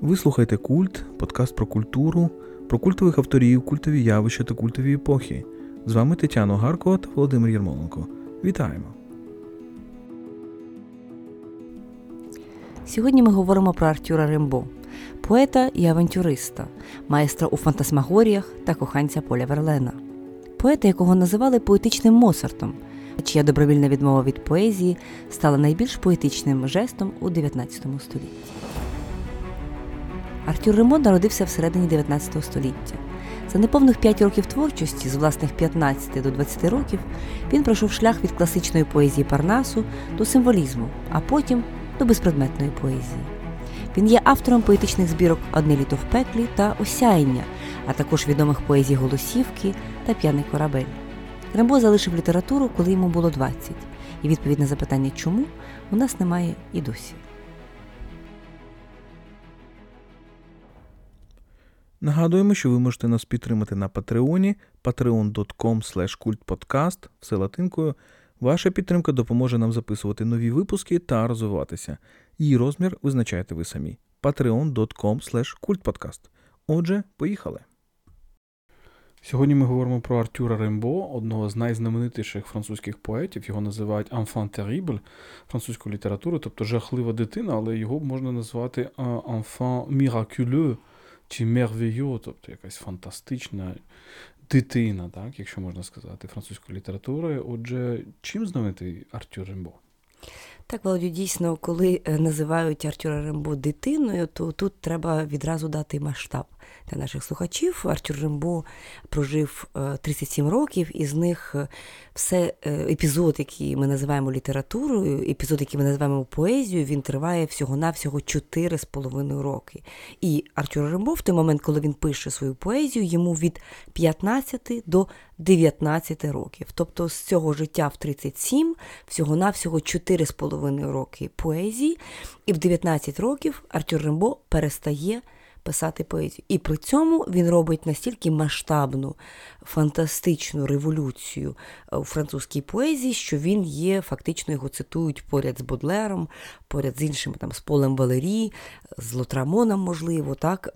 Ви слухаєте Культ, подкаст про культуру, про культових авторів, культові явища та культові епохи. З вами Тетяна Гаркова та Володимир Єрмоленко. Вітаємо! Сьогодні ми говоримо про Артюра Рембо, поета і авантюриста, майстра у фантасмагоріях та коханця Поля Верлена, поета, якого називали поетичним Моцартом, чия добровільна відмова від поезії стала найбільш поетичним жестом у 19 столітті. Артюр Рембо народився всередині 19 століття. За неповних 5 років творчості, з власних 15 до 20 років, він пройшов шлях від класичної поезії Парнасу до символізму, а потім до безпредметної поезії. Він є автором поетичних збірок Одне літо в пеклі та Осяяння, а також відомих поезій Голосівки та П'яний корабель. Рембо залишив літературу, коли йому було 20, і відповідь на запитання, чому у нас немає і досі. Нагадуємо, що ви можете нас підтримати на Патреоні patreon.com kultpodcast, все латинкою. Ваша підтримка допоможе нам записувати нові випуски та розвиватися. Її розмір визначаєте ви самі. patreon.com kultpodcast. Отже, поїхали. Сьогодні ми говоримо про Артюра Рембо, одного з найзнаменитіших французьких поетів. Його називають «enfant terrible» французької літератури, тобто жахлива дитина, але його можна назвати «enfant miraculeux», чи мервію, тобто якась фантастична дитина, так, якщо можна сказати, французької літератури. Отже, чим знаменитий Артюр Рембо? Так, Володю, дійсно, коли називають Артюра Рембо дитиною, то тут треба відразу дати масштаб для наших слухачів. Артюр Рембо прожив 37 років, і з них все епізод, який ми називаємо літературою, епізод, який ми називаємо поезією, він триває всього-навсього 4,5 роки. І Артюр Рембо, в той момент, коли він пише свою поезію, йому від 15 до 19 років. Тобто з цього життя в 37 всього-навсього 4,5 роки поезії, і в 19 років Артюр Рембо перестає писати поезію. І при цьому він робить настільки масштабну, фантастичну революцію у французькій поезії, що він є, фактично його цитують поряд з Бодлером, поряд з іншими там з Полем Валері, з Лотрамоном, можливо, так,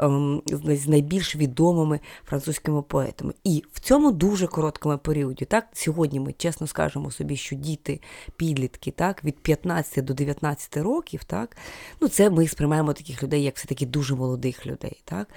з найбільш відомими французькими поетами. І в цьому дуже короткому періоді, так, сьогодні ми чесно скажемо собі, що діти, підлітки, так, від 15 до 19 років, так, ну це ми сприймаємо таких людей, як все-таки дуже молодих людей. Так.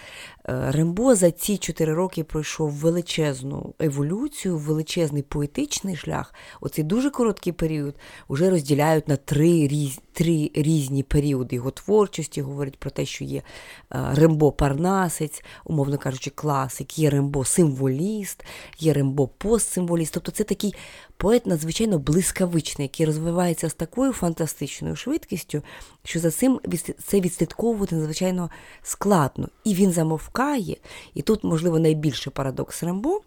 Рембо за ці чотири роки пройшов величезну еволюцію, величезний поетичний шлях. Оцей дуже короткий період вже розділяють на три різні. Три різні періоди його творчості говорять про те, що є Рембо Парнасець, умовно кажучи, класик, є Рембо символіст, є Рембо постсимволіст. Тобто це такий поет надзвичайно блискавичний, який розвивається з такою фантастичною швидкістю, що за цим це відслідковувати надзвичайно складно. І він замовкає, і тут, можливо, найбільший парадокс Рембо.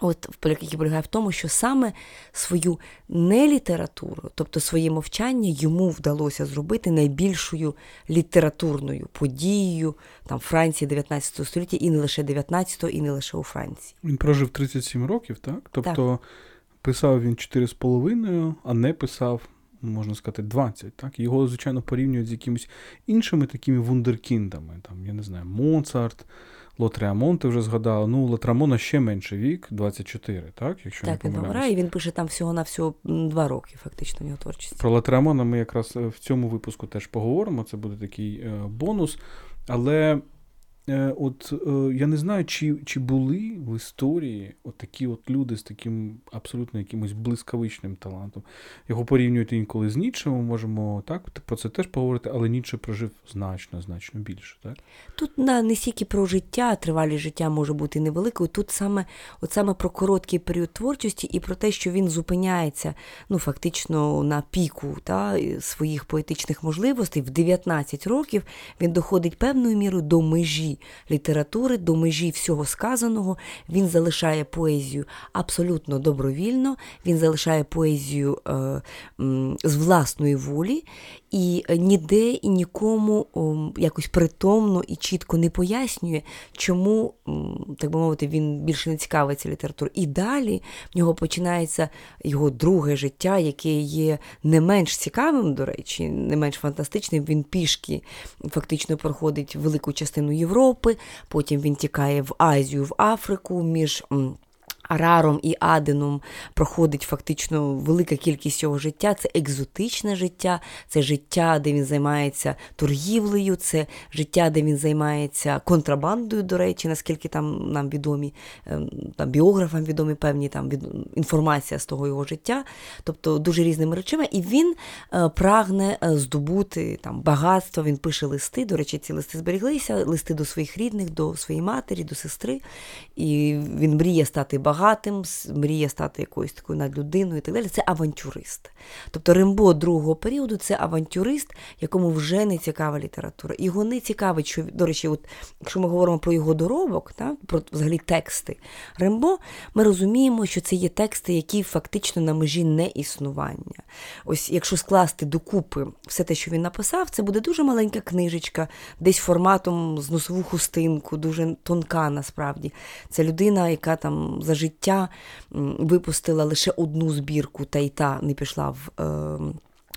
От який полягає в тому, що саме свою нелітературу, тобто своє мовчання, йому вдалося зробити найбільшою літературною подією там Франції 19 століття, і не лише 19-го, і не лише у Франції. Він прожив 37 років, так? Тобто так. писав він 4,5, а не писав, можна сказати, 20. Так? Його, звичайно, порівнюють з якимись іншими такими вундеркіндами. Там, я не знаю, Моцарт. Лотреамон, ти вже згадала. Ну, Лотреамона ще менше вік, 24, так? Якщо так, не помиляюсь. і він пише там всього на всього два роки, фактично, в його творчості. Про Лотреамона ми якраз в цьому випуску теж поговоримо. Це буде такий е, бонус. Але е, от е, я не знаю, чи чи були в історії от такі от люди з таким абсолютно якимось блискавичним талантом. Його порівнюють інколи з Ніччем, ми можемо так про це теж поговорити, але Нічче прожив значно, значно більше. так? Тут на не стільки про життя, тривалість життя може бути невеликою. Тут саме от саме про короткий період творчості і про те, що він зупиняється ну, фактично на піку та, своїх поетичних можливостей. В 19 років він доходить певною мірою до межі літератури, до межі всього сказаного. Він залишає поезію абсолютно добровільно, він залишає поезію е, з власної волі. І ніде і нікому якось притомно і чітко не пояснює, чому, так би мовити, він більше не цікавиться літературою. І далі в нього починається його друге життя, яке є не менш цікавим, до речі, не менш фантастичним. Він пішки фактично проходить велику частину Європи, потім він тікає в Азію, в Африку між. Араром і Аденом проходить фактично велика кількість його життя. Це екзотичне життя, це життя, де він займається торгівлею, це життя, де він займається контрабандою, до речі, наскільки там нам відомі, ем, там біографам відомі певні там інформація з того його життя, тобто дуже різними речами. І він е, прагне е, здобути там багатство. Він пише листи. До речі, ці листи зберіглися, листи до своїх рідних, до своєї матері, до сестри. І він мріє стати багатим багатим, мріє стати якоюсь такою надлюдиною і так далі. Це авантюрист. Тобто Рембо другого періоду це авантюрист, якому вже не цікава література. Його не цікавить, що, до речі, от, якщо ми говоримо про його доробок, так, про взагалі тексти Рембо, ми розуміємо, що це є тексти, які фактично на межі неіснування. Ось якщо скласти докупи все те, що він написав, це буде дуже маленька книжечка, десь форматом з носову хустинку, дуже тонка насправді. Це людина, яка там за життя випустила лише одну збірку, та й та не пішла в. Е,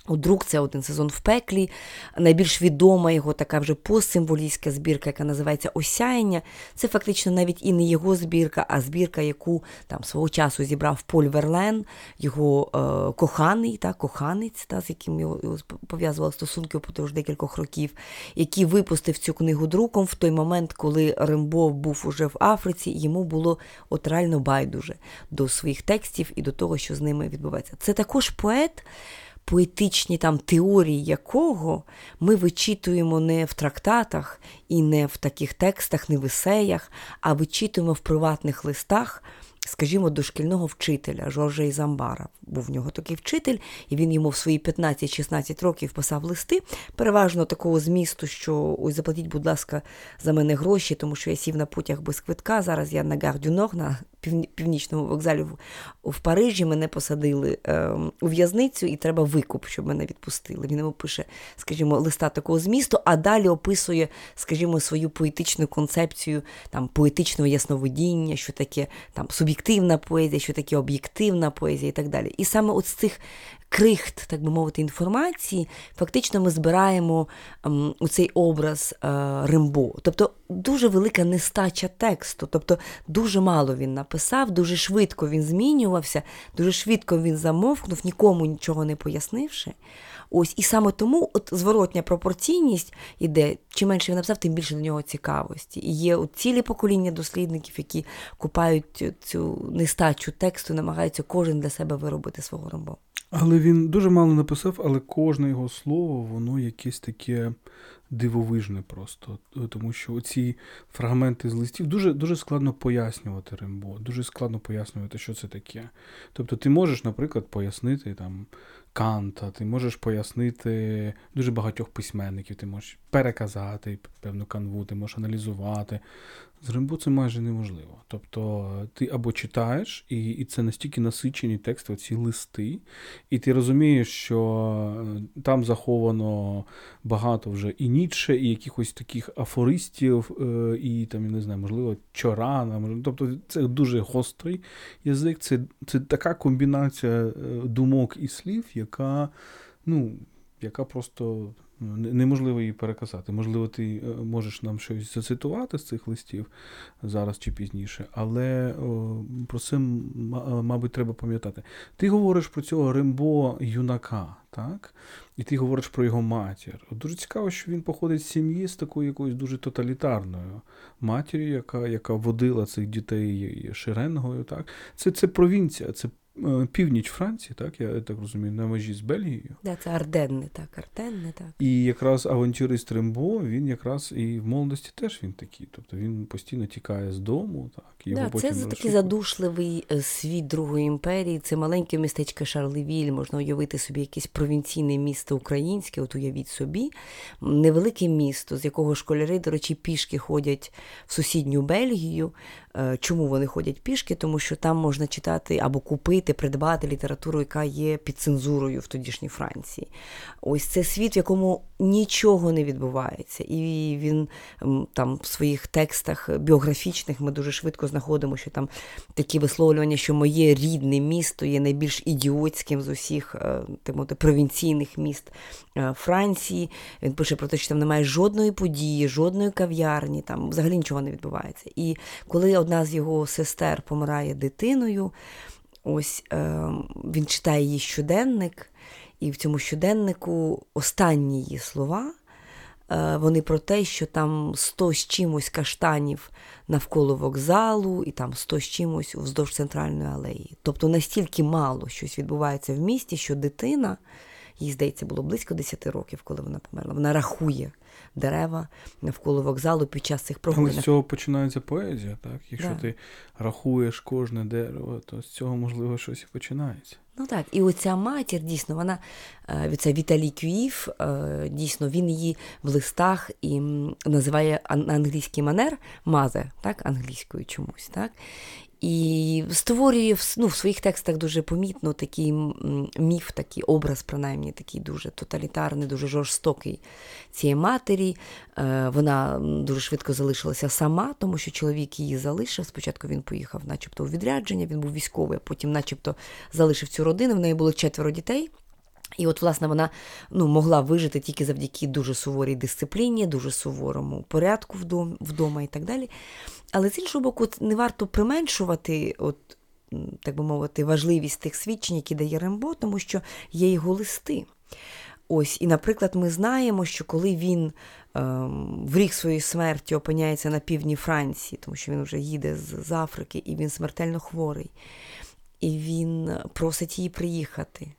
у друк це один сезон в пеклі. Найбільш відома його така вже постсимволістська збірка, яка називається Осяяння. Це фактично навіть і не його збірка, а збірка, яку там свого часу зібрав Поль Верлен, його е, коханий, та, коханець, та, з яким його, його пов'язували стосунки впродовж декількох років, який випустив цю книгу друком в той момент, коли Рембо був уже в Африці, йому було от реально байдуже до своїх текстів і до того, що з ними відбувається. Це також поет поетичні там теорії якого ми вичитуємо не в трактатах і не в таких текстах, не в есеях, а вичитуємо в приватних листах скажімо, дошкільного вчителя Жоржа Ізамбара. Був в нього такий вчитель, і він йому в свої 15-16 років писав листи, переважно такого змісту, що ось заплатіть, будь ласка, за мене гроші, тому що я сів на потяг без квитка. Зараз я на Гардюнор, на північному вокзалі в, в Парижі. Мене посадили е, у в'язницю, і треба викуп, щоб мене відпустили. Він йому пише, скажімо, листа такого змісту, а далі описує, скажімо, свою поетичну концепцію там поетичного ясновидіння, що таке там суб'єктивна поезія, що таке об'єктивна поезія і так далі. І саме от з цих крихт, так би мовити, інформації, фактично ми збираємо ем, у цей образ е, Римбо. Тобто дуже велика нестача тексту, тобто дуже мало він написав, дуже швидко він змінювався, дуже швидко він замовкнув, нікому нічого не пояснивши. Ось і саме тому от зворотня пропорційність іде. Чим менше він написав, тим більше до нього цікавості. І є от цілі покоління дослідників, які купають цю нестачу тексту, намагаються кожен для себе виробити свого ромбо. Але він дуже мало написав, але кожне його слово, воно якесь таке дивовижне просто. Тому що ці фрагменти з листів дуже дуже складно пояснювати Рембо, дуже складно пояснювати, що це таке. Тобто ти можеш, наприклад, пояснити там Канта, ти можеш пояснити дуже багатьох письменників, ти можеш переказати певну канву, ти можеш аналізувати. З Римбо це майже неможливо. Тобто ти або читаєш, і і це настільки насичені тексти, ці листи, і ти розумієш, що е, там заховано багато вже і Ніцше, і якихось таких афористів, е, і там, я не знаю, можливо, Чорана. Тобто це дуже гострий язик, це, це така комбінація е, думок і слів, яка, ну, яка просто. Неможливо її переказати. Можливо, ти е, можеш нам щось зацитувати з цих листів зараз чи пізніше, але про це, мабуть, треба пам'ятати. Ти говориш про цього Рембо юнака, так? І ти говориш про його матір. Дуже цікаво, що він походить з сім'ї з такою якоюсь дуже тоталітарною матір'ю, яка яка водила цих дітей шеренгою. Так? Це це провінція, це Е, північ Франції, так, я так розумію, на межі з Бельгією. Да, це Арденни, так, Арденни, так. І якраз авантюрист Рембо, він якраз і в молодості теж він такий. Тобто він постійно тікає з дому. так, його да, потім Це такий задушливий е, світ Другої імперії, це маленьке містечко Шарлевіль, можна уявити собі якесь провінційне місто українське, от уявіть собі, невелике місто, з якого школяри, до речі, пішки ходять в сусідню Бельгію. Е, чому вони ходять пішки? Тому що там можна читати або купити, придбати літературу, яка є під цензурою в тодішній Франції. Ось це світ, в якому нічого не відбувається. І він там в своїх текстах біографічних ми дуже швидко знаходимо, що там такі висловлювання, що моє рідне місто є найбільш ідіотським з усіх е, мовити, провінційних міст е, Франції. Він пише про те, що там немає жодної події, жодної кав'ярні, там взагалі нічого не відбувається. І коли одна з його сестер помирає дитиною, ось е, він читає її щоденник, і в цьому щоденнику останні її слова. Е, вони про те, що там сто з чимось каштанів навколо вокзалу, і там сто з чимось вздовж центральної алеї. Тобто настільки мало щось відбувається в місті, що дитина, їй здається, було близько 10 років, коли вона померла. Вона рахує дерева навколо вокзалу під час цих прогулянок. Але з цього починається поезія, так? Якщо да. ти рахуєш кожне дерево, то з цього, можливо, щось і починається. Ну так, і оця матір, дійсно, вона е, це Віталій Кюїв, е, дійсно, він її в листах і називає на англійський манер мазе, так, англійською чомусь. так. І створює ну, в своїх текстах дуже помітно такий міф, такий образ, принаймні, такий дуже тоталітарний, дуже жорстокий цієї матері. Е, вона дуже швидко залишилася сама, тому що чоловік її залишив. Спочатку він поїхав, начебто, у відрядження, він був військовий, а потім, начебто, залишив цю родину. В неї було четверо дітей. І от, власне, вона ну, могла вижити тільки завдяки дуже суворій дисципліні, дуже суворому порядку вдома і так далі. Але з іншого боку, не варто применшувати, от, так би мовити, важливість тих свідчень, які дає Рембо, тому що є його листи. Ось, І, наприклад, ми знаємо, що коли він ем, в рік своєї смерті опиняється на півдні Франції, тому що він вже їде з, з Африки, і він смертельно хворий, і він просить її приїхати.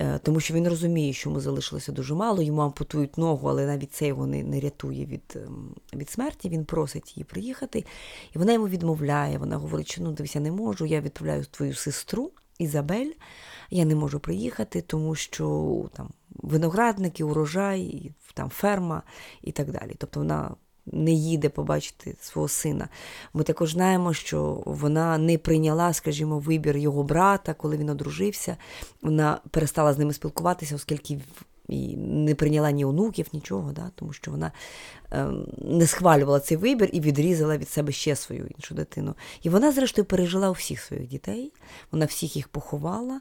Е, тому що він розуміє, що йому залишилося дуже мало, йому ампутують ногу, але навіть це його не, не рятує від ем, від смерті. Він просить її приїхати, і вона йому відмовляє. Вона говорить, що ну дивися, не можу, я відправляю твою сестру Ізабель, я не можу приїхати, тому що там виноградники, урожай, там ферма і так далі. Тобто вона не їде побачити свого сина. Ми також знаємо, що вона не прийняла, скажімо, вибір його брата, коли він одружився. Вона перестала з ними спілкуватися, оскільки і не прийняла ні онуків, нічого, да, тому що вона е, не схвалювала цей вибір і відрізала від себе ще свою іншу дитину. І вона, зрештою, пережила усіх своїх дітей, вона всіх їх поховала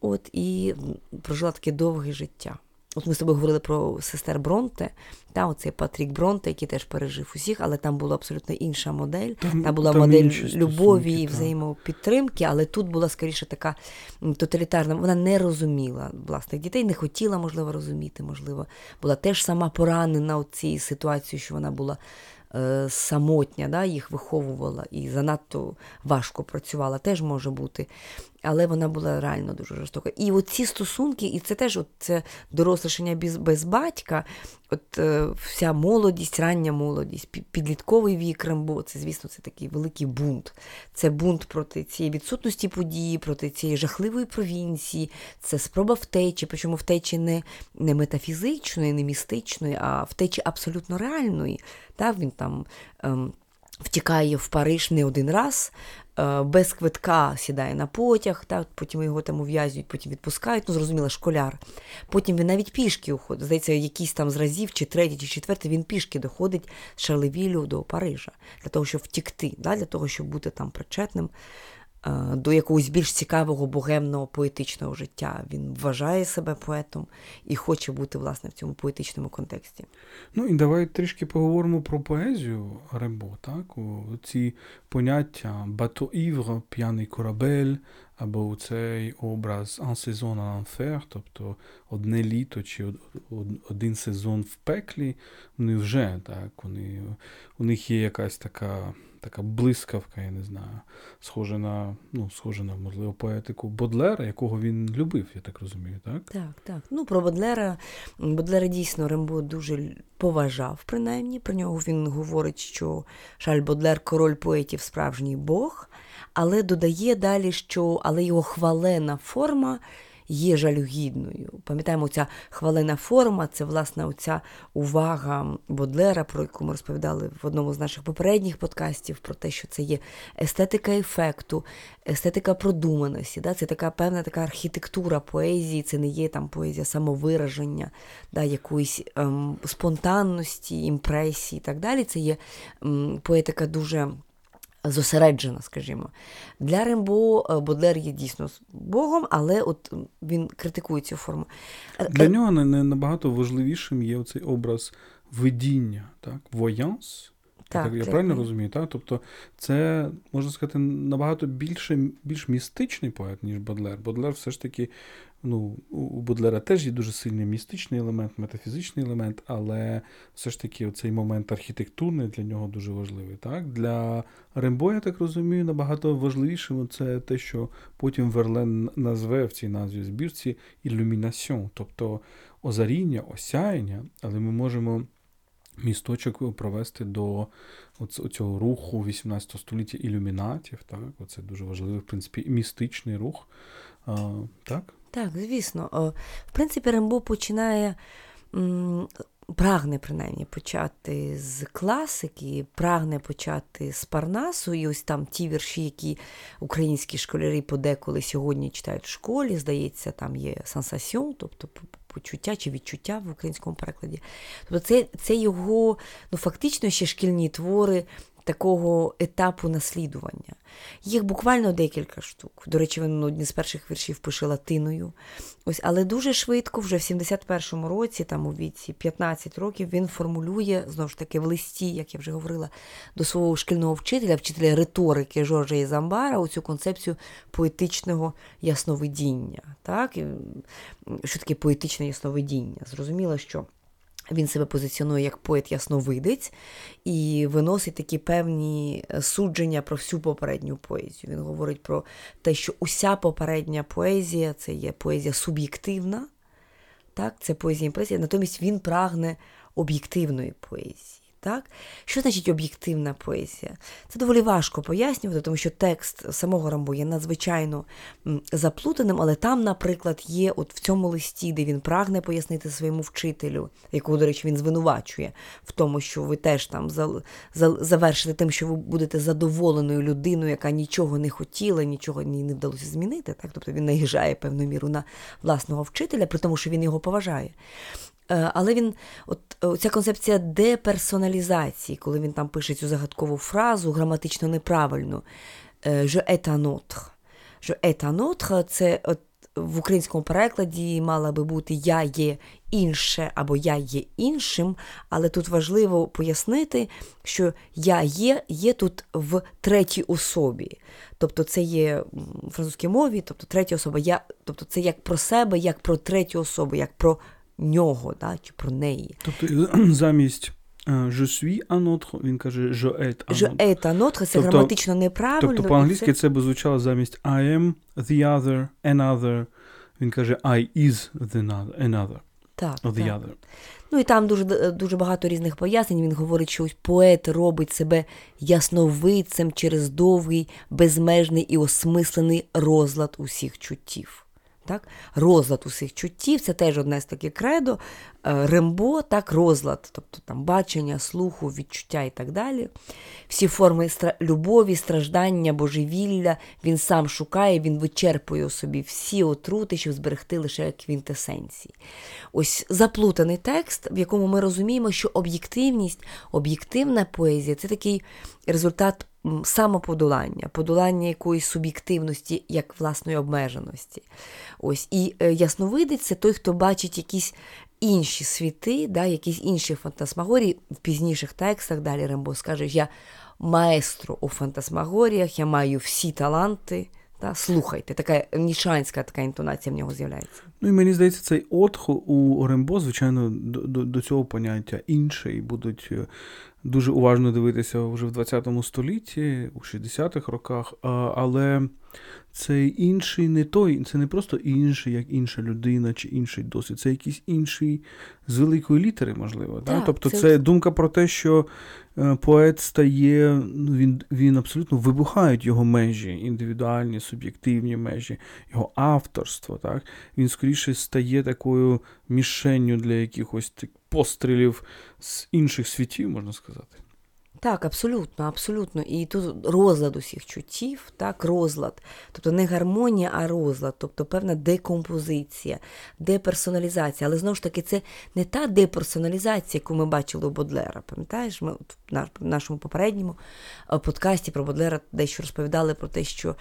от, і прожила таке довге життя. От ми з тобою говорили про сестер Бронте, та оцей Патрік Бронте, який теж пережив усіх, але там була абсолютно інша модель. Там, там була там модель любові і взаємопідтримки, але тут була скоріше така тоталітарна. Вона не розуміла власних дітей, не хотіла, можливо, розуміти, можливо, була теж сама поранена у цій ситуації, що вона була Е, самотня, да, їх виховувала і занадто важко працювала, теж може бути. Але вона була реально дуже жорстока. І оці стосунки, і це теж от це дорослішання без, без батька, от е, вся молодість, рання молодість, підлітковий вік Рембо, це, звісно, це такий великий бунт. Це бунт проти цієї відсутності події, проти цієї жахливої провінції, це спроба втечі, причому втечі не не метафізичної, не містичної, а втечі абсолютно реальної. Так, Він там ем, втікає в Париж не один раз, е, без квитка сідає на потяг, так, потім його там ув'язують, потім відпускають, ну, зрозуміло, школяр. Потім він навіть пішки уходить. Здається, якийсь там з разів, чи третій, чи четвертий, він пішки доходить з Шарлевілю до Парижа для того, щоб втікти, да, для того, щоб бути там причетним. Е, до якогось більш цікавого богемного поетичного життя. Він вважає себе поетом і хоче бути власне в цьому поетичному контексті. Ну і давай трішки поговоримо про поезію Рембо, так? Ці поняття бато івр, п'яний корабель, або цей образ «un en enfer», тобто одне літо чи один сезон в пеклі, вони вже так, вони, у них є якась така така блискавка, я не знаю, схожа на, ну, схожа на, можливо, поетику Бодлера, якого він любив, я так розумію, так? Так, так. Ну, про Бодлера, Бодлера дійсно Рембо дуже поважав, принаймні. Про нього він говорить, що Шаль Бодлер король поетів, справжній Бог, але додає далі, що але його хвалена форма є жалюгідною. Пам'ятаємо, ця хвалена форма це власне оця увага Бодлера, про яку ми розповідали в одному з наших попередніх подкастів, про те, що це є естетика ефекту, естетика продуманості. Да? Це така певна така архітектура поезії, це не є там поезія самовираження, да, якоїсь ем, спонтанності, імпресії і так далі. Це є ем, поетика дуже зосереджена, скажімо. Для Рембо е, Бодлер є дійсно Богом, але от він критикує цю форму. Е, Для нього не набагато важливішим є оцей образ видіння, так? Воянс. Так, я правильно розумію, так? Тобто це, можна сказати, набагато більше, більш містичний поет, ніж Бодлер. Бодлер все ж таки, ну, у Бодлера теж є дуже сильний містичний елемент, метафізичний елемент, але все ж таки цей момент архітектурний для нього дуже важливий. Так? Для Рембо, я так розумію, набагато важливішим це те, що потім Верлен назве в цій назві збірці ілюмінаціон, тобто озаріння, осяяння, але ми можемо місточок провести до цього руху 18 століття ілюмінатів. Так? Оце дуже важливий, в принципі, містичний рух. А, Так, Так, звісно. В принципі, Рембо починає. Прагне принаймні почати з класики, прагне почати з Парнасу, і ось там ті вірші, які українські школярі подеколи сьогодні читають в школі, здається, там є сенсаціон, тобто почуття чи відчуття в українському перекладі. Тобто це це його ну, фактично ще шкільні твори такого етапу наслідування. Їх буквально декілька штук. До речі, він одні з перших віршів пише латиною. Ось, Але дуже швидко, вже в 71-му році, там у віці 15 років, він формулює, знову ж таки, в листі, як я вже говорила, до свого шкільного вчителя, вчителя риторики Жоржа Ізамбара, оцю концепцію поетичного ясновидіння. Так? Що таке поетичне ясновидіння? Зрозуміло, що. Він себе позиціонує як поет-ясновидець і виносить такі певні е, судження про всю попередню поезію. Він говорить про те, що уся попередня поезія це є поезія суб'єктивна, так, це поезія імпресія, натомість він прагне об'єктивної поезії. Так? Що значить об'єктивна поезія? Це доволі важко пояснювати, тому що текст самого Рамбо є надзвичайно заплутаним, але там, наприклад, є от в цьому листі, де він прагне пояснити своєму вчителю, якого, до речі, він звинувачує в тому, що ви теж там завершите тим, що ви будете задоволеною людиною, яка нічого не хотіла, нічого не вдалося змінити. Так? Тобто він наїжджає певну міру на власного вчителя, при тому, що він його поважає. Е, але він, от ця концепція деперсоналізації, коли він там пише цю загадкову фразу, граматично неправильну е, «Je est un autre». «Je est un autre» – це от в українському перекладі мала би бути Я є інше або Я є іншим, але тут важливо пояснити, що я є є тут в третій особі. Тобто це є в французькій мові, тобто третя особа, я, тобто це як про себе, як про третю особу, як про нього, да, чи про неї. Тобто замість je suis un autre, він каже je est un je est un autre, це тобто, граматично неправильно. Тобто по-англійськи це... би звучало замість I am the other, another. Він каже I is the another. Так, the так. other. Ну і там дуже дуже багато різних пояснень. Він говорить, що ось поет робить себе ясновидцем через довгий, безмежний і осмислений розлад усіх чуттів. Так? Розлад усіх чуттів це теж одне з таких кредо. Е, Рембо, так, розлад, тобто там бачення, слуху, відчуття і так далі. Всі форми любові, страждання, божевілля він сам шукає, він вичерпує у собі всі отрути, щоб зберегти лише квінтесенції. Ось заплутаний текст, в якому ми розуміємо, що об'єктивність, об'єктивна поезія це такий результат самоподолання, подолання якоїсь суб'єктивності, як власної обмеженості. Ось І е, ясновидець це той, хто бачить якісь інші світи, да, якісь інші фантасмагорії в пізніших текстах. Далі Рембо скаже, я маестро у фантасмагоріях, я маю всі таланти. Та, слухайте, така нішанська така інтонація в нього з'являється. Ну і мені здається, цей отх у Рембо, звичайно, до до, цього поняття інший будуть е, дуже уважно дивитися вже в 20 столітті, у 60-х роках, але цей інший не той, це не просто інший, як інша людина чи інший досвід, це якийсь інший з великої літери, можливо. Так, да? Тобто це... це думка про те, що е, поет стає, ну, він він абсолютно вибухають його межі, індивідуальні, суб'єктивні межі, його авторство. Так? Він скоріше стає такою мішенню для якихось пострілів з інших світів, можна сказати. Так, абсолютно, абсолютно. І тут розлад усіх чуттів, так, розлад. Тобто не гармонія, а розлад, тобто певна декомпозиція, деперсоналізація. Але знову ж таки, це не та деперсоналізація, яку ми бачили у Бодлера. Пам'ятаєш, ми в нашому попередньому е, подкасті про Бодлера дещо розповідали про те, що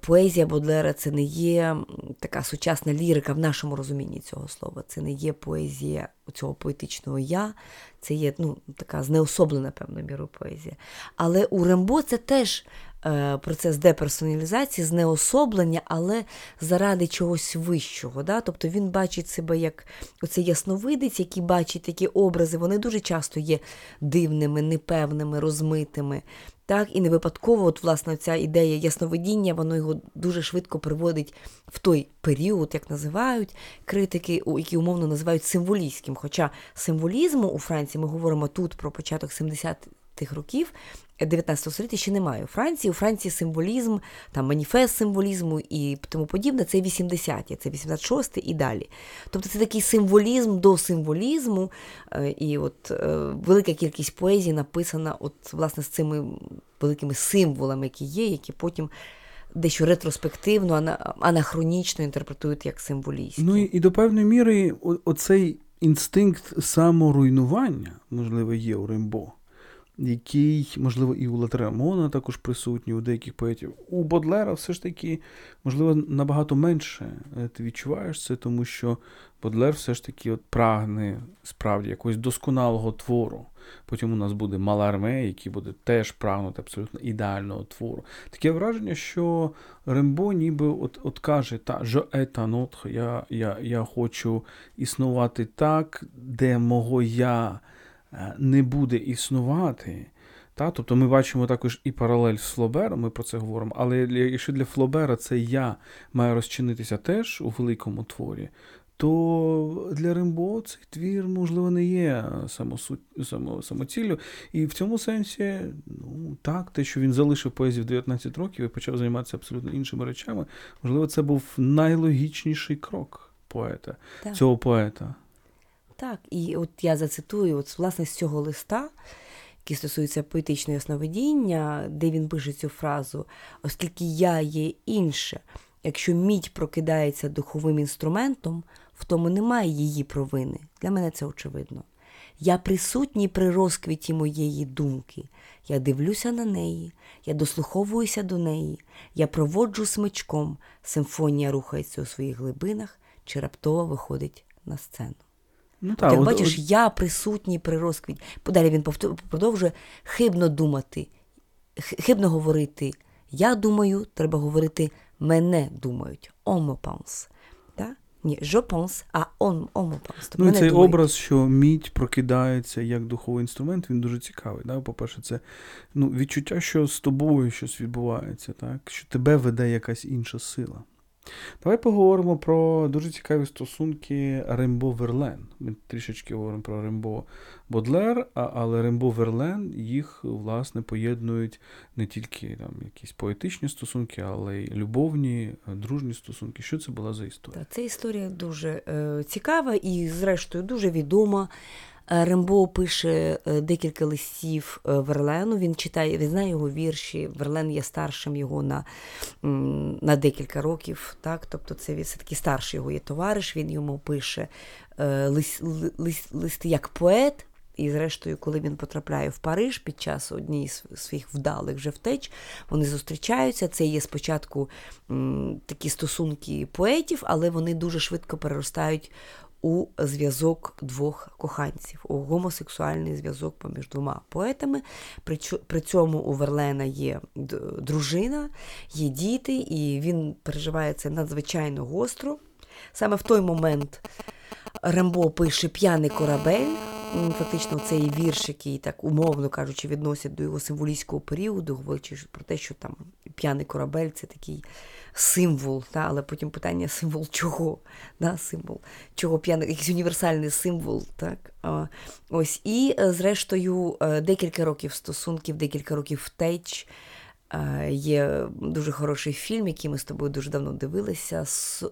поезія Бодлера це не є така сучасна лірика в нашому розумінні цього слова. Це не є поезія цього поетичного я, це є ну, така знеособлена певною мірою поезія. Але у Рембо це теж е, процес деперсоналізації, знеособлення, але заради чогось вищого. Да? Тобто він бачить себе як оцей ясновидець, який бачить такі образи, вони дуже часто є дивними, непевними, розмитими. Так, І не випадково, от, власне, ця ідея ясновидіння, воно його дуже швидко приводить в той період, як називають критики, які умовно називають символістським. Хоча символізму у Франції ми говоримо тут про початок 70-х років, 19 століття ще немає у Франції. У Франції символізм, там маніфест символізму і тому подібне, це 80-ті, це 86-ті і далі. Тобто це такий символізм до символізму, е, і от е, велика кількість поезії написана от, власне, з цими великими символами, які є, які потім. Дещо ретроспективно, анахронічно інтерпретують як символістські. Ну і, і до певної міри оцей інстинкт саморуйнування, можливо, є у Римбо який, можливо, і у Латерамона також присутній, у деяких поетів. У Бодлера все ж таки, можливо, набагато менше е, ти відчуваєш це, тому що Бодлер все ж таки от прагне справді якогось досконалого твору. Потім у нас буде Маларме, який буде теж прагнути абсолютно ідеального твору. Таке враження, що Рембо ніби от от каже, та «Je est un я, я, я хочу існувати так, де мого я. Е, не буде існувати. Та? Тобто ми бачимо також і паралель з Флобером, ми про це говоримо, але якщо для Флобера це я має розчинитися теж у великому творі, то для Римбо цей твір, можливо, не є самосуть, само, самоціллю. І в цьому сенсі, ну так, те, що він залишив поезію в 19 років і почав займатися абсолютно іншими речами, можливо, це був найлогічніший крок поета, так. цього поета. Так, і от я зацитую, от власне з цього листа, який стосується поетичного основодіння, де він пише цю фразу, оскільки я є інше, якщо мідь прокидається духовим інструментом, в тому немає її провини. Для мене це очевидно. Я присутній при розквіті моєї думки. Я дивлюся на неї, я дослуховуюся до неї, я проводжу смичком, симфонія рухається у своїх глибинах чи раптово виходить на сцену. Ну, так, Як от, бачиш, от... я присутній при розквіті. Подалі він продовжує хибно думати, хибно говорити. Я думаю, треба говорити мене думають. Омопанс. Ні, je pense, а on, on pense. Ну, цей думають. образ, що мідь прокидається як духовий інструмент, він дуже цікавий. Да? По-перше, це ну, відчуття, що з тобою щось відбувається, так? що тебе веде якась інша сила. Давай поговоримо про дуже цікаві стосунки Рембо Верлен. Ми трішечки говоримо про Рембо Бодлер, але Рембо Верлен їх, власне, поєднують не тільки там якісь поетичні стосунки, але й любовні, дружні стосунки. Що це була за історія? Так, Ця історія дуже е, цікава і, зрештою, дуже відома. Е, Рембо пише е, декілька листів е, Верлену. Він читає, він знає його вірші. Верлен є старшим його на на декілька років. Так? Тобто це все-таки старший його є товариш. Він йому пише лист, лист, листи як поет. І, зрештою, коли він потрапляє в Париж під час однієї з своїх вдалих вже втеч, вони зустрічаються. Це є спочатку такі стосунки поетів, але вони дуже швидко переростають у зв'язок двох коханців, у гомосексуальний зв'язок поміж двома поетами. При цьому у Верлена є дружина, є діти, і він переживає це надзвичайно гостро. Саме в той момент Рембо пише П'яний корабель, фактично цей вірш, який так умовно кажучи, відносять до його символістського періоду, говорячи про те, що там п'яний корабель це такий символ, та, але потім питання символ чого? Да, символ чого п'яний, якийсь універсальний символ. Так? Ось. І, е, зрештою, е, декілька років стосунків, декілька років втеч. Е, Є дуже хороший фільм, який ми з тобою дуже давно дивилися.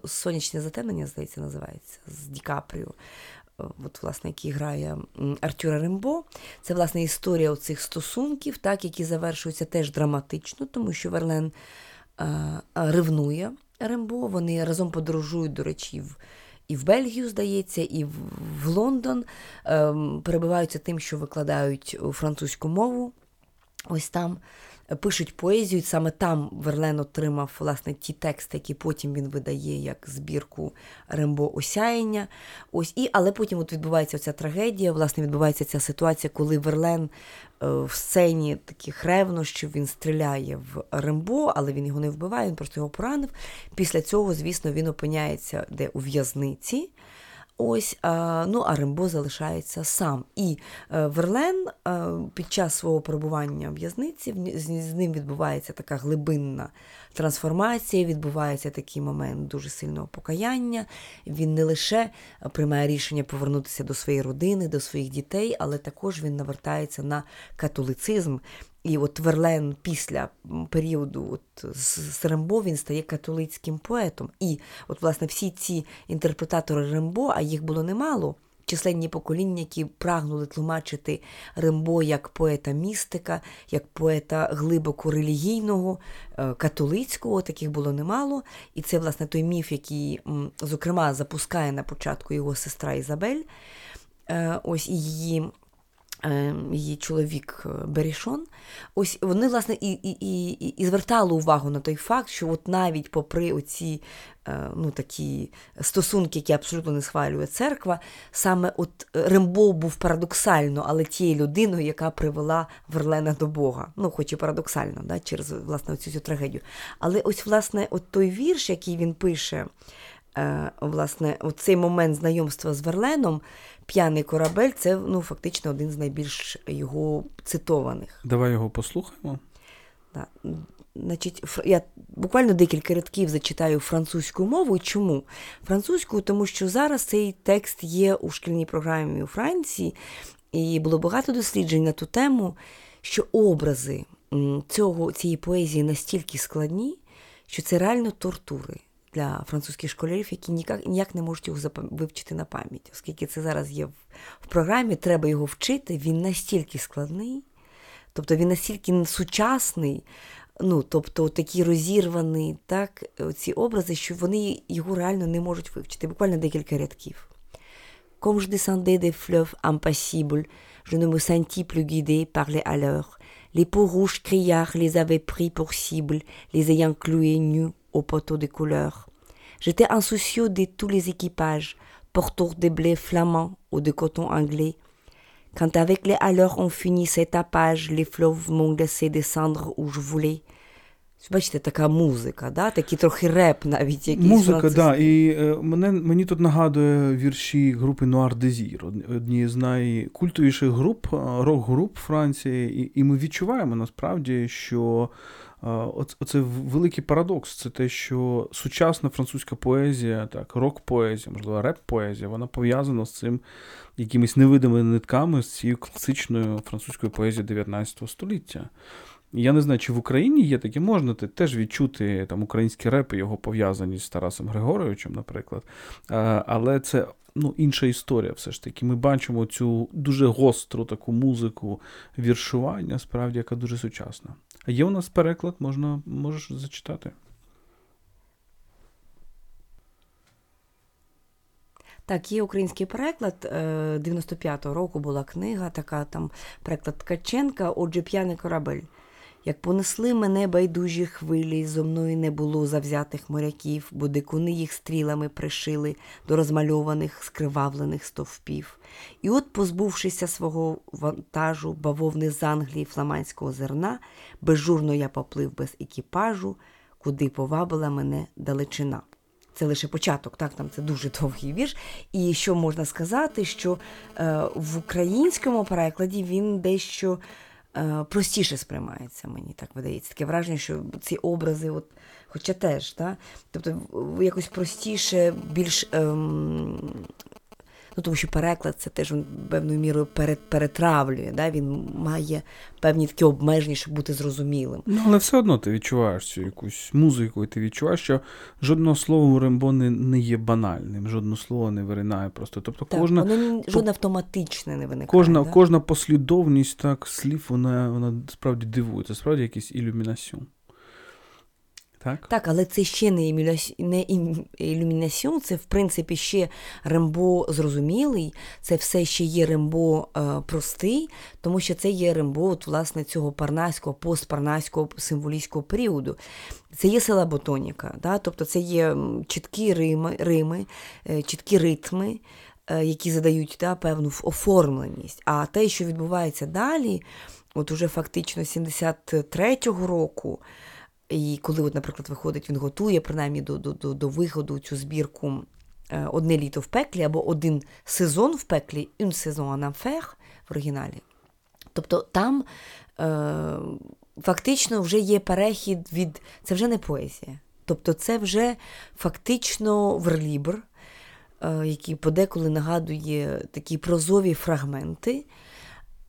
Сонячне затемнення, здається, називається з Ді Капріо. От, власне, який грає Артюра Рембо. Це власне історія оцих стосунків, так, які завершуються теж драматично, тому що Верлен ревнує Рембо. Вони разом подорожують, до речі, в, і в Бельгію, здається, і в, Лондон. Ем, перебиваються тим, що викладають е, французьку мову. Ось там е, пишуть поезію, саме там Верлен отримав власне ті тексти, які потім він видає як збірку Рембо Осяяння. Ось і але потім от відбувається ця трагедія. Власне, відбувається ця ситуація, коли Верлен е, в сцені таких ревнощів він стріляє в Рембо, але він його не вбиває, він просто його поранив. Після цього, звісно, він опиняється де у в'язниці. Ось, ну, а Рембо залишається сам. І е, Верлен е, під час свого перебування в в'язниці з ним відбувається така глибинна трансформація, відбувається такий момент дуже сильного покаяння. Він не лише приймає рішення повернутися до своєї родини, до своїх дітей, але також він навертається на католицизм. І от Верлен після періоду от, з Рембо він стає католицьким поетом. І от, власне, всі ці інтерпретатори Рембо, а їх було немало, численні покоління, які прагнули тлумачити Рембо як поета-містика, як поета глибоко релігійного, е, католицького, таких було немало. І це, власне, той міф, який, зокрема, запускає на початку його сестра Ізабель. Е, Ось і її її чоловік е, Берішон. Ось вони, власне, і, і, і, і- звертали увагу на той факт, що от навіть попри оці е, ну, такі стосунки, які абсолютно не схвалює церква, саме от Рембо був парадоксально, але тією людиною, яка привела Верлена до Бога. Ну, хоч і парадоксально, да, через власне цю, трагедію. Але ось, власне, от той вірш, який він пише, е, власне, от цей момент знайомства з Верленом, п'яний корабель, це ну, фактично один з найбільш його цитованих. Давай його послухаємо. Да. Значить, я буквально декілька рядків зачитаю французькою мовою. Чому? Французькою, тому що зараз цей текст є у шкільній програмі у Франції, і було багато досліджень на ту тему, що образи цього, цієї поезії настільки складні, що це реально тортури для французьких школярів, які ніяк, ніяк не можуть його вивчити на пам'ять. Оскільки це зараз є в, програмі, треба його вчити, він настільки складний. Тобто він настільки сучасний, ну, тобто такий розірваний, так, ці образи, що вони його реально не можуть вивчити. Буквально декілька рядків. Comme je descendais des fleuves je ne me sentis plus guidé par les haleurs. Les peaux rouges criards les avaient pris pour cible, les ayant cloués nus au poteau de couleur. J'étais insoucieux de tous les équipages, porteurs de blé flamand ou de coton anglais. Quand avec les haleurs on finit cet tapage, les fleuves m'ont laissé descendre où je voulais. Бачите, така музика, да? такий трохи реп навіть якийсь. Музика, француз- да. І е, мене, мені тут нагадує вірші групи Noir Désir, од- однієї з найкультовіших груп, е, рок-груп Франції. І, і ми відчуваємо насправді, що е, оце великий парадокс. Це те, що сучасна французька поезія, так, рок-поезія, можливо, реп-поезія, вона пов'язана з цим якимись невидимими нитками з цією класичною французькою поезією 19 століття. Я не знаю, чи в Україні є таке, можна теж відчути там українські репи, його пов'язані з Тарасом Григоровичем, наприклад. Але це ну, інша історія, все ж таки. Ми бачимо цю дуже гостру таку музику віршування, справді, яка дуже сучасна. А є у нас переклад, можна можеш зачитати. Так, є український переклад. е, 95-го року була книга, така там переклад Ткаченка, отже, п'яний корабель. Як понесли мене байдужі хвилі, зо мною не було завзятих моряків, бо дикуни їх стрілами пришили до розмальованих, скривавлених стовпів. І от, позбувшися свого вантажу, бавовни з Англії фламандського зерна, безжурно я поплив без екіпажу, куди повабила мене далечина. Це лише початок, так там це дуже довгий вірш. І що можна сказати, що е, в українському перекладі він дещо простіше сприймається, мені так видається. Таке враження, що ці образи, от, хоча теж, так? тобто якось простіше, більш. Ем, Ну, тому що переклад це теж певною мірою пере- перетравлює, да? він має певні такі обмеження, щоб бути зрозумілим. Ну, але все одно ти відчуваєш цю якусь музику, і ти відчуваєш, що жодного слова у Рембо не, не є банальним, жодне слово не виринає просто. Тобто Так, кожна, воно жодне автоматичне не виникає. кожна, да? кожна послідовність так, слів, вона, вона справді дивує. Це справді якийсь ілюмінаціон. Так? Так, але це ще не, іміля- не ілюмінаціон, це в принципі ще Рембо зрозумілий, це все ще є Рембо е, простий, тому що це є Рембо от, власне, цього парнаського, постпарнаського символістського періоду. Це є селаботоніка, да? тобто це є чіткі рими, рими е, чіткі ритми, е, які задають да, певну оформленість. А те, що відбувається далі, от уже фактично 73-го року. І коли, от, наприклад, виходить, він готує принаймні до, до, до, до виходу цю збірку е, одне літо в пеклі або один сезон в пеклі, un saison en enfer в оригіналі. Тобто там е, фактично вже є перехід від. Це вже не поезія. Тобто це вже фактично верлібр, е, який подеколи нагадує такі прозові фрагменти.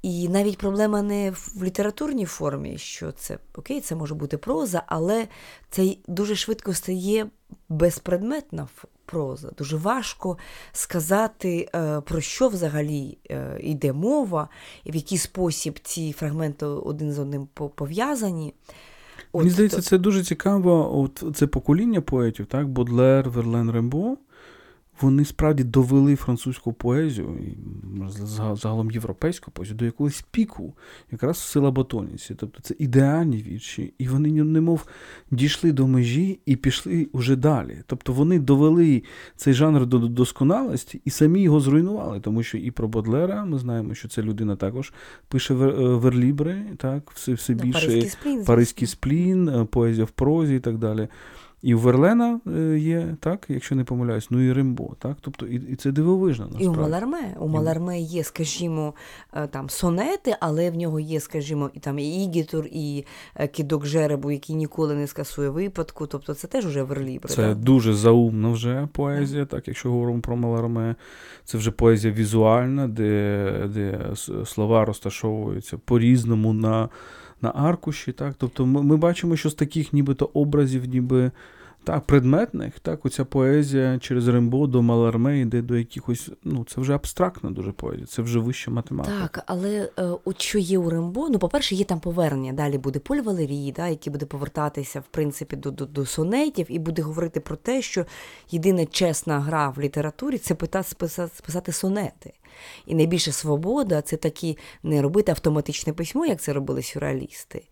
І навіть проблема не в літературній формі, що це окей, це може бути проза, але це дуже швидко стає безпредметна проза. Дуже важко сказати, е, про що взагалі е, йде мова, і в який спосіб ці фрагменти один з одним по- пов'язані. Мені здається, то- це дуже цікаво. От це покоління поетів, так? Бодлер, Верлен Рембо. Вони справді довели французьку поезію, і загалом європейську поезію, до якогось піку, якраз в силаботоніці. Тобто це ідеальні вірші, і вони немов дійшли до межі і пішли уже далі. Тобто вони довели цей жанр до до досконалості і самі його зруйнували, тому що і про Бодлера ми знаємо, що ця людина також пише е, верлібри, так, все, все більше. Паризький сплін. Паризький сплін, е, поезія в прозі і так далі. І у Верлена е, є, так, якщо не помиляюсь, ну і Римбо, так? Тобто, і, і це дивовижно І у. Маларме. У Маларме є, скажімо, е, там сонети, але в нього є, скажімо, і там і Ігітур, і е, кидок жеребу, який ніколи не скасує випадку. Тобто це теж уже верлібри. Це да? дуже заумна вже поезія, так, якщо говоримо про Маларме. Це вже поезія візуальна, де, де слова розташовуються по-різному на, на аркуші. Так? Тобто ми, ми бачимо, що з таких нібито образів, ніби так, предметних, так, оця поезія через Рембо до Маларме йде до якихось, ну, це вже абстрактна дуже поезія, це вже вища математика. Так, але е, от що є у Рембо, ну, по-перше, є там повернення. Далі буде Поль Валерій, да, який буде повертатися, в принципі, до, до, до сонетів і буде говорити про те, що єдина чесна гра в літературі це питати, списати, сонети. І найбільша свобода це такі не робити автоматичне письмо, як це робили сюрреалісти,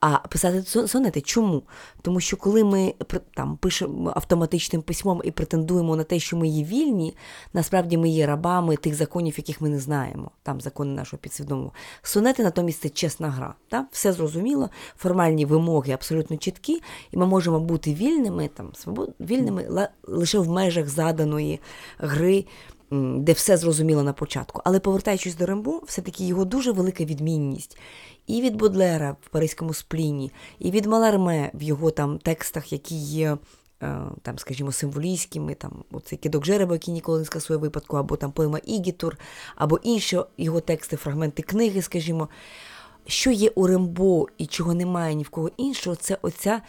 а писати сонети. Чому? Тому що коли ми там пишемо автоматичним письмом і претендуємо на те, що ми є вільні, насправді ми є рабами тих законів, яких ми не знаємо. Там закони нашого підсвідомого. Сонети натомість це чесна гра. Та? Все зрозуміло, формальні вимоги абсолютно чіткі, і ми можемо бути вільними, там, свобод... вільними лише в межах заданої гри. Де все зрозуміло на початку. Але повертаючись до Рембо, все-таки його дуже велика відмінність і від Бодлера в Паризькому спліні, і від Маларме в його там текстах, які є. е, Там, скажімо, символійськими, там оцей кидок жереба, який ніколи не скасує випадку, або там поема Ігітур, або інші його тексти, фрагменти книги, скажімо. Що є у Рембо і чого немає ні в кого іншого, це оця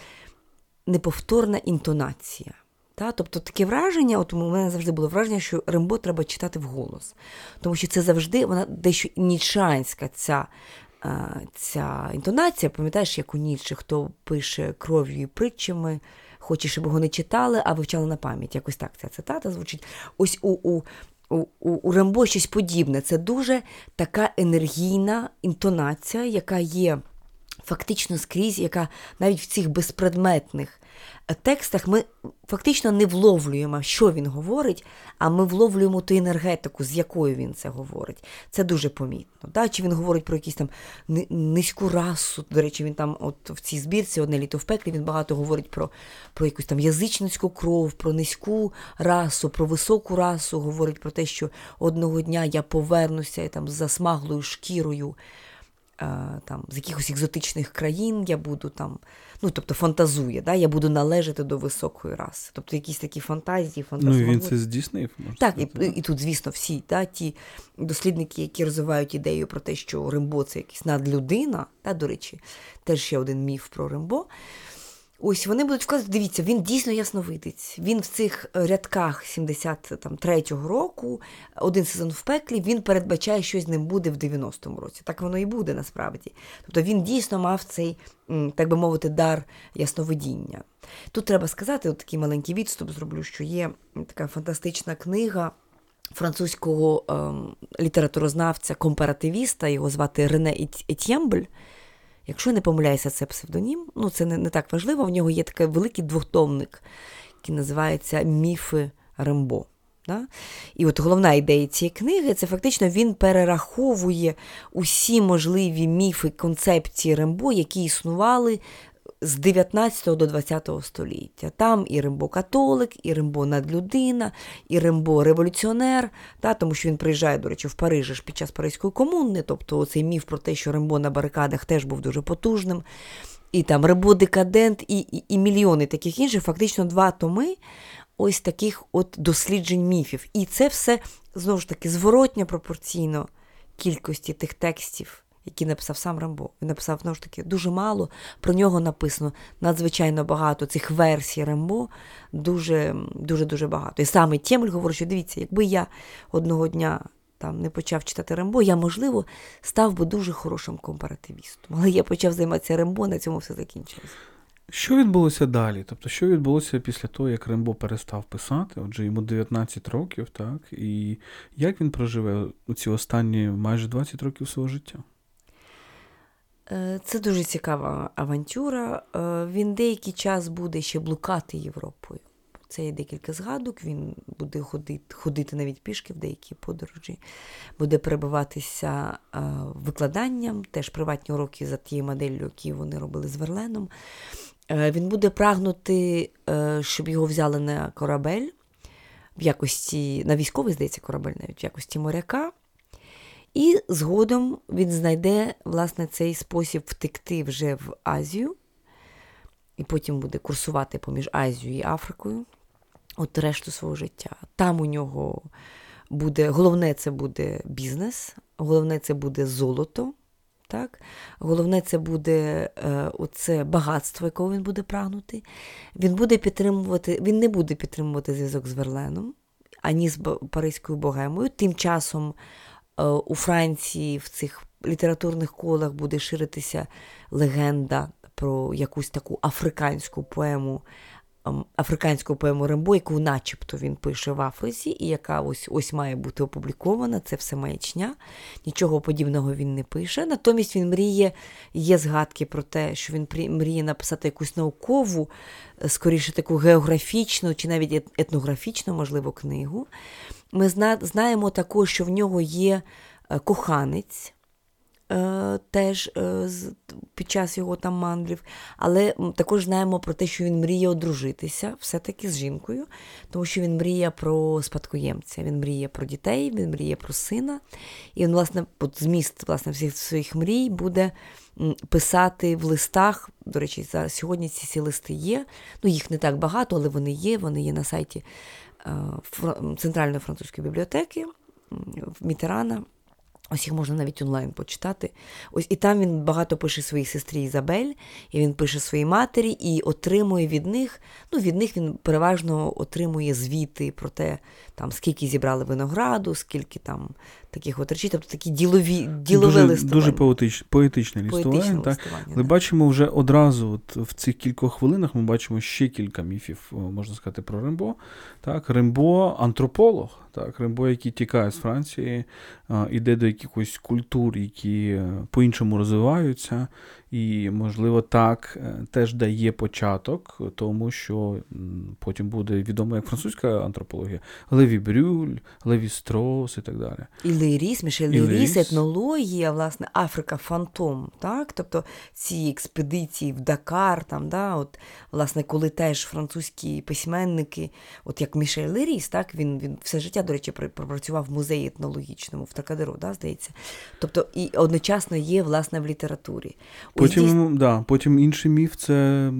неповторна інтонація. Та? Тобто таке враження, от у мене завжди було враження, що Рембо треба читати вголос. Тому що це завжди вона дещо нічанська ця, е, ця інтонація. Пам'ятаєш, як у Ніцше, хто пише кров'ю і притчами, хоче, щоб його не читали, а вивчали на пам'ять. Якось так ця цитата звучить. Ось у, у, у, у, Рембо щось подібне. Це дуже така енергійна інтонація, яка є фактично скрізь, яка навіть в цих безпредметних текстах ми фактично не вловлюємо, що він говорить, а ми вловлюємо ту енергетику, з якою він це говорить. Це дуже помітно. Да? Чи він говорить про якісь там низьку расу. До речі, він там, от в цій збірці одне літо в пеклі, він багато говорить про, про якусь там язичницьку кров, про низьку расу, про високу расу, говорить про те, що одного дня я повернуся і там засмаглою шкірою там, з якихось екзотичних країн я буду там, ну тобто фантазує, да? я буду належати до високої раси. Тобто якісь такі фантазії, Ну і він це здійснив. Можна Так, і, і тут, звісно, всі да, ті дослідники, які розвивають ідею про те, що Римбо це якась надлюдина, да, до речі, теж ще один міф про Римбо. Ось вони будуть вказувати, дивіться, він дійсно ясновидець. Він в цих е, рядках 73-го року, один сезон в пеклі, він передбачає, що з ним буде в 90-му році. Так воно і буде насправді. Тобто він дійсно мав цей, так би мовити, дар ясновидіння. Тут треба сказати, от такий маленький відступ зроблю, що є така фантастична книга французького ем, літературознавця, компаративіста, його звати Рене Ет- Якщо не помиляюся, це псевдонім. Ну, це не, не так важливо. В нього є такий великий двохтомник, який називається Міфи Рембо. Да? І от головна ідея цієї книги це фактично він перераховує усі можливі міфи, концепції Рембо, які існували з 19 до 20 століття. Там і Рембо католик, і Рембо надлюдина, і Рембо революціонер, та, тому що він приїжджає, до речі, в Париж під час Паризької комуни, тобто цей міф про те, що Рембо на барикадах теж був дуже потужним. І там Рембо декадент, і, і, і мільйони таких інших, фактично два томи ось таких от досліджень міфів. І це все знову ж таки зворотньо пропорційно кількості тих текстів, які написав сам Рамбо. Він написав знову ж таки дуже мало. Про нього написано надзвичайно багато цих версій Рамбо, дуже дуже дуже багато. І саме Тємель говорить, що дивіться, якби я одного дня там не почав читати Рембо, я, можливо, став би дуже хорошим компаративістом. Але я почав займатися Рембо, на цьому все закінчилось. Що відбулося далі? Тобто, що відбулося після того, як Рембо перестав писати? Отже, йому 19 років, так? І як він проживе ці останні майже 20 років свого життя? Е, Це дуже цікава авантюра. Е, Він деякий час буде ще блукати Європою. Це є декілька згадок. Він буде ходити, ходити навіть пішки в деякі подорожі, буде перебуватися е, викладанням, теж приватні уроки за тією моделлю, які вони робили з Верленом. Він буде прагнути, щоб його взяли на корабель в якості, на військовий, здається, корабель навіть в якості моряка. І згодом він знайде власне цей спосіб втекти вже в Азію, і потім буде курсувати поміж Азією і Африкою от решту свого життя. Там у нього буде головне це буде бізнес, головне це буде золото. Так? Головне, це буде е, оце багатство, якого він буде прагнути. Він буде підтримувати, він не буде підтримувати зв'язок з Верленом, ані з Паризькою богемою. Тим часом у Франції в цих літературних колах буде ширитися легенда про якусь таку африканську поему, ем, африканську поему Рембо, яку начебто він пише в Африці, і яка ось ось має бути опублікована. Це все маячня. Нічого подібного він не пише. Натомість він мріє, є згадки про те, що він мріє написати якусь наукову, е, скоріше таку географічну чи навіть етнографічну, можливо, книгу. Ми зна- знаємо також, що в нього є е, коханець. е, Теж е, під час його там мандрів, але також знаємо про те, що він мріє одружитися все-таки з жінкою, тому що він мріє про спадкоємця, він мріє про дітей, він мріє про сина. І він, власне, от зміст власне, всіх своїх мрій буде писати в листах. До речі, сьогодні ці всі листи є. Ну, їх не так багато, але вони є. Вони є на сайті Центральної французької бібліотеки в Мітерана. Ось їх можна навіть онлайн почитати. Ось і там він багато пише своїй сестрі Ізабель, і він пише своїй матері і отримує від них. Ну, від них він переважно отримує звіти про те, там скільки зібрали винограду, скільки там таких от речей, тобто такі ділові ділове дуже, листування. дуже поетич, поетичне Поетичне листування. Так? листування, Ми бачимо вже одразу, от в цих кількох хвилинах, ми бачимо ще кілька міфів, можна сказати, про Рембо. Так, Рембо антрополог, так, Рембо, який тікає з Франції, іде до якихось культур, які е, по-іншому розвиваються, І, можливо, так е, теж дає початок, тому що потім буде відомо як французька антропологія, Леві Брюль, Леві Строс і так далі. І Леріс, Мішель Леріс, етнологія, власне, Африка Фантом. так? Тобто ці експедиції в Дакар, там, да, от, власне, коли теж французькі письменники, от як Мішель Леріс, так, він він все життя, до речі, пропрацював в музеї етнологічному в Такадеру, да, здається. Тобто, і одночасно є, власне, в літературі. Потім, здійс... да, потім інший міф це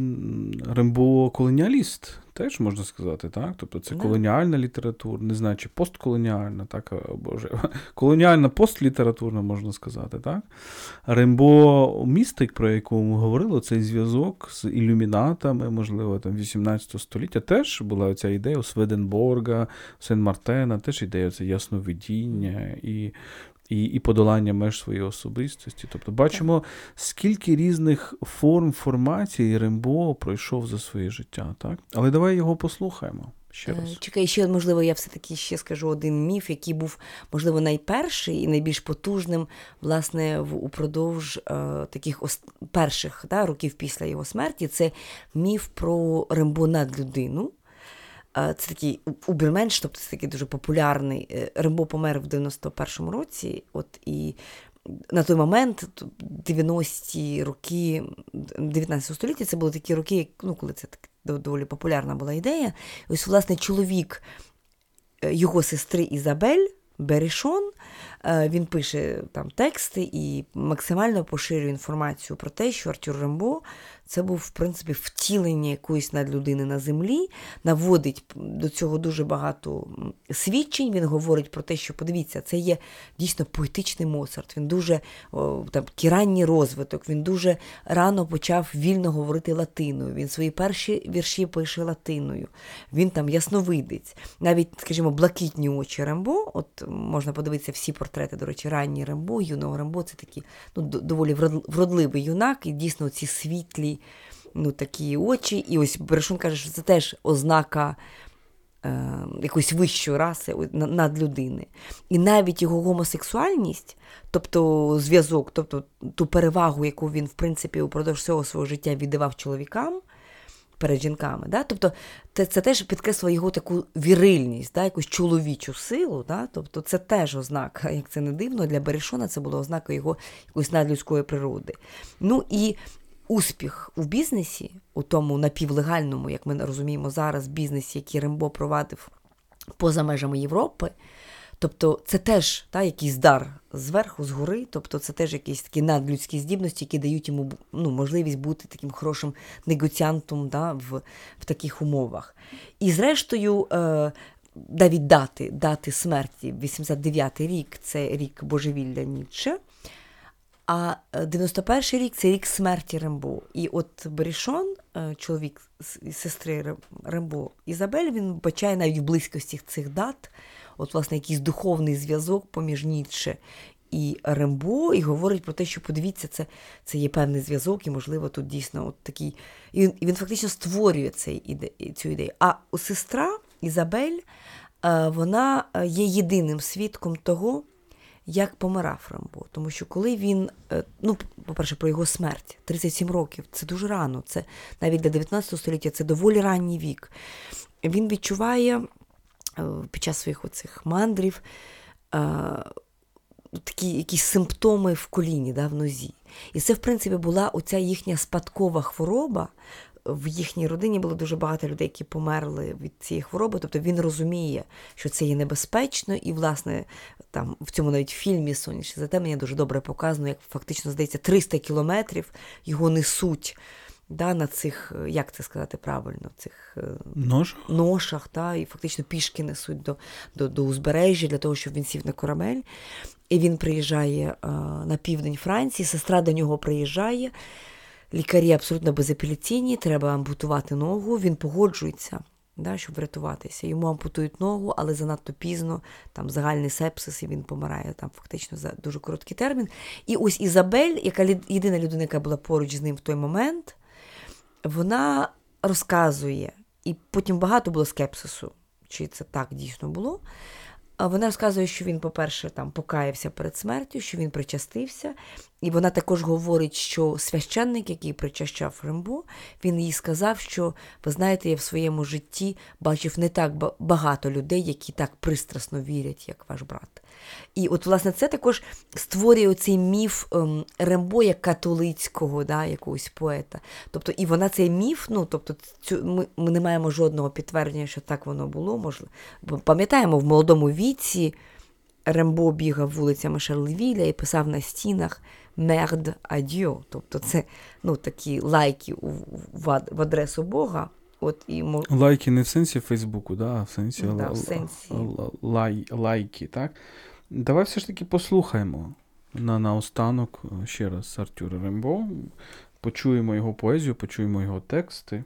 Рембо колоніаліст. Теж можна сказати, так? Тобто це колоніальна література, не знаю, чи постколоніальна, так, боже, колоніальна постлітературна, можна сказати, так? Рембо містик, про якого ми говорили, цей зв'язок з ілюмінатами, можливо, там 18 століття, теж була ця ідея у Сведенборга, Сен-Мартена, теж ідея це ясновидіння і і і подолання меж своєї особистості. Тобто бачимо, скільки різних форм формації Рембо пройшов за своє життя. так? Але давай його послухаємо. Ще е, раз. Чекай, ще, можливо, я все-таки ще скажу один міф, який був, можливо, найперший і найбільш потужним, власне, в, упродовж е, таких ос, перших да, років після його смерті. Це міф про Рембо над людину. Це такий уберменш, тобто це такий дуже популярний. Е, Рембо помер в 91-му році. От і на той момент, 90-ті роки 19 століття, це були такі роки, ну, коли це так доволі популярна була ідея. Ось, власне, чоловік е, його сестри Ізабель Берішон. Е, він пише там тексти і максимально поширює інформацію про те, що Артюр Рембо це був, в принципі, втілення якоїсь надлюдини на землі, наводить до цього дуже багато свідчень. Він говорить про те, що подивіться, це є дійсно поетичний Моцарт. Він дуже там ранній розвиток, він дуже рано почав вільно говорити латиною. Він свої перші вірші пише латиною. Він там ясновидець. Навіть, скажімо, блакитні очі Рембо. От можна подивитися всі портрети, до речі, ранні Рембо, юного Рембо це такий ну, доволі вродливий юнак, і дійсно ці світлі ну, такі очі. І ось Берешун каже, що це теж ознака е, якоїсь вищої раси над людини. І навіть його гомосексуальність, тобто зв'язок, тобто ту перевагу, яку він, в принципі, упродовж всього свого життя віддавав чоловікам. Перед жінками, Да? тобто це це теж підкреслює його таку вірильність, да? якусь чоловічу силу. Да? Тобто це теж ознака, як це не дивно, для Берешона це була ознака його якоїсь надлюдської природи. Ну і успіх у бізнесі, у тому напівлегальному, як ми розуміємо зараз, бізнесі, який Рембо провадив поза межами Європи. Тобто це теж та, якийсь дар зверху, згори, тобто це теж якісь такі надлюдські здібності, які дають йому ну, можливість бути таким хорошим негоціантом да, в в таких умовах. І зрештою, е, навіть дати дати смерті, 89-й рік це рік божевілля Ніче. А 91-й рік це рік смерті Рембо. І от Берішон, е, чоловік сестри Рембо Ізабель, він бачає навіть в близькості цих дат, от, власне, якийсь духовний зв'язок поміж Ніцше і Рембо, і говорить про те, що подивіться, це це є певний зв'язок, і, можливо, тут дійсно от такий. І він, і він фактично створює цей іде, цю ідею. А у сестра Ізабель, е, вона е, є єдиним свідком того як помирав Рамбо. Тому що коли він, е, ну, по-перше, про його смерть, 37 років, це дуже рано. Це навіть для 19 століття це доволі ранній вік. Він відчуває е, під час своїх оцих мандрів е, такі якісь симптоми в коліні, да, в нозі. І це, в принципі, була оця їхня спадкова хвороба, в їхній родині було дуже багато людей, які померли від цієї хвороби. Тобто він розуміє, що це є небезпечно, і, власне, там в цьому навіть фільмі Сонячне затемнення дуже добре показано, як фактично здається 300 кілометрів його несуть. Да, на цих, як це сказати правильно, цих е, ношах, ношах да, і фактично пішки несуть до до, до узбережжя для того, щоб він сів на корабель. І він приїжджає а, е, на південь Франції, сестра до нього приїжджає. Лікарі абсолютно безапеляційні, треба ампутувати ногу, він погоджується, да, щоб врятуватися. Йому ампутують ногу, але занадто пізно, там загальний сепсис, і він помирає там фактично за дуже короткий термін. І ось Ізабель, яка єдина людина, яка була поруч з ним в той момент, вона розказує, і потім багато було скепсису, чи це так дійсно було. Вона розказує, що він, по-перше, там покаявся перед смертю, що він причастився. І вона також говорить, що священник, який причащав Рембо, він їй сказав, що ви знаєте, я в своєму житті бачив не так багато людей, які так пристрасно вірять, як ваш брат. І от, власне, це також створює цей міф ем, Рембо як католицького, да, якогось поета. Тобто, і вона цей міф, ну тобто, цю, ми, ми не маємо жодного підтвердження, що так воно було. Можливо. Пам'ятаємо, в молодому віці Рембо бігав вулицями Шарлевіля і писав на стінах Мерд адьо. Тобто це ну, такі лайки у, в, в адресу Бога. От і мо- Лайки не в сенсі Фейсбуку, да, а в сенсі, Да, в сенсі. ла- лай, лайки, так? Давай все ж таки послухаємо на, на останок е, ще раз Артюра Рембо. Почуємо його поезію, почуємо його тексти.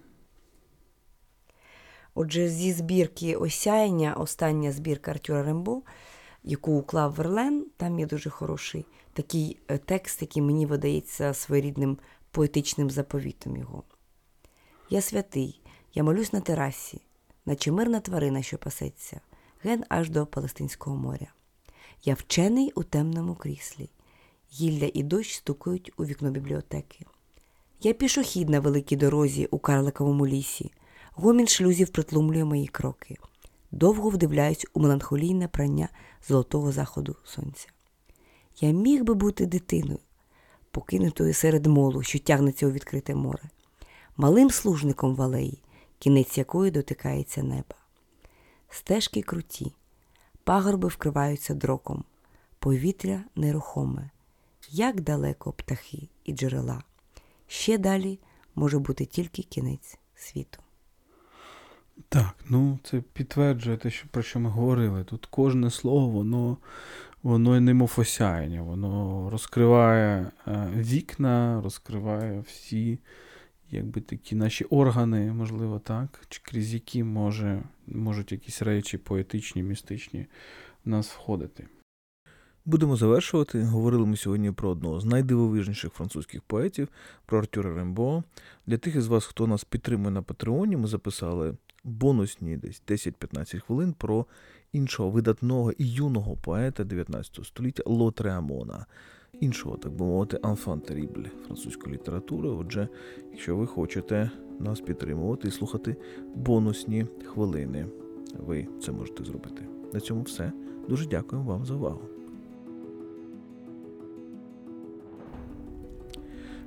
Отже, зі збірки Осяяння, остання збірка Артюра Рембо, яку уклав Верлен, там є дуже хороший такий е, текст, який мені видається своєрідним поетичним заповітом його. Я святий, я молюсь на терасі, наче мирна тварина, що пасеться, ген аж до Палестинського моря. Я вчений у темному кріслі, гілля і дощ стукають у вікно бібліотеки. Я пішохід на великій дорозі у карликовому лісі. Гомін шлюзів притлумлює мої кроки. Довго вдивляюсь у меланхолійне прання золотого заходу сонця. Я міг би бути дитиною, покинутою серед молу, що тягнеться у відкрите море, малим служником в алеї, кінець якої дотикається неба. Стежки круті, пагорби вкриваються дроком, повітря нерухоме, як далеко птахи і джерела. Ще далі може бути тільки кінець світу. Так, ну це підтверджує те, що, про що ми говорили. Тут кожне слово, воно, воно немов осяяння, воно розкриває е, вікна, розкриває всі якби такі наші органи, можливо, так, чи крізь які може, можуть якісь речі поетичні, містичні в нас входити. Будемо завершувати. Говорили ми сьогодні про одного з найдивовижніших французьких поетів, про Артюра Рембо. Для тих із вас, хто нас підтримує на Патреоні, ми записали бонусні десь 10-15 хвилин про іншого видатного і юного поета 19 століття Лотреамона, іншого, так би мовити, terrible французької літератури. Отже, якщо ви хочете нас підтримувати і слухати бонусні хвилини, ви це можете зробити. На цьому все. Дуже дякуємо вам за увагу.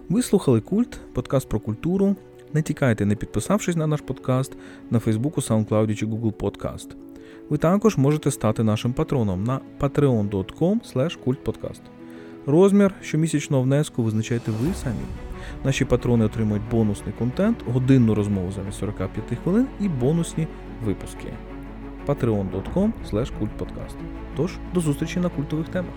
Ви слухали Культ, подкаст про культуру. Не тікайте, не підписавшись на наш подкаст на Фейсбуку, SoundCloud чи Google Podcast. Ви також можете стати нашим патроном на patreon.com kultpodcast. Розмір щомісячного внеску визначайте ви самі. Наші патрони отримують бонусний контент, годинну розмову замість 45 хвилин і бонусні випуски. patreon.com. Тож, до зустрічі на культових темах.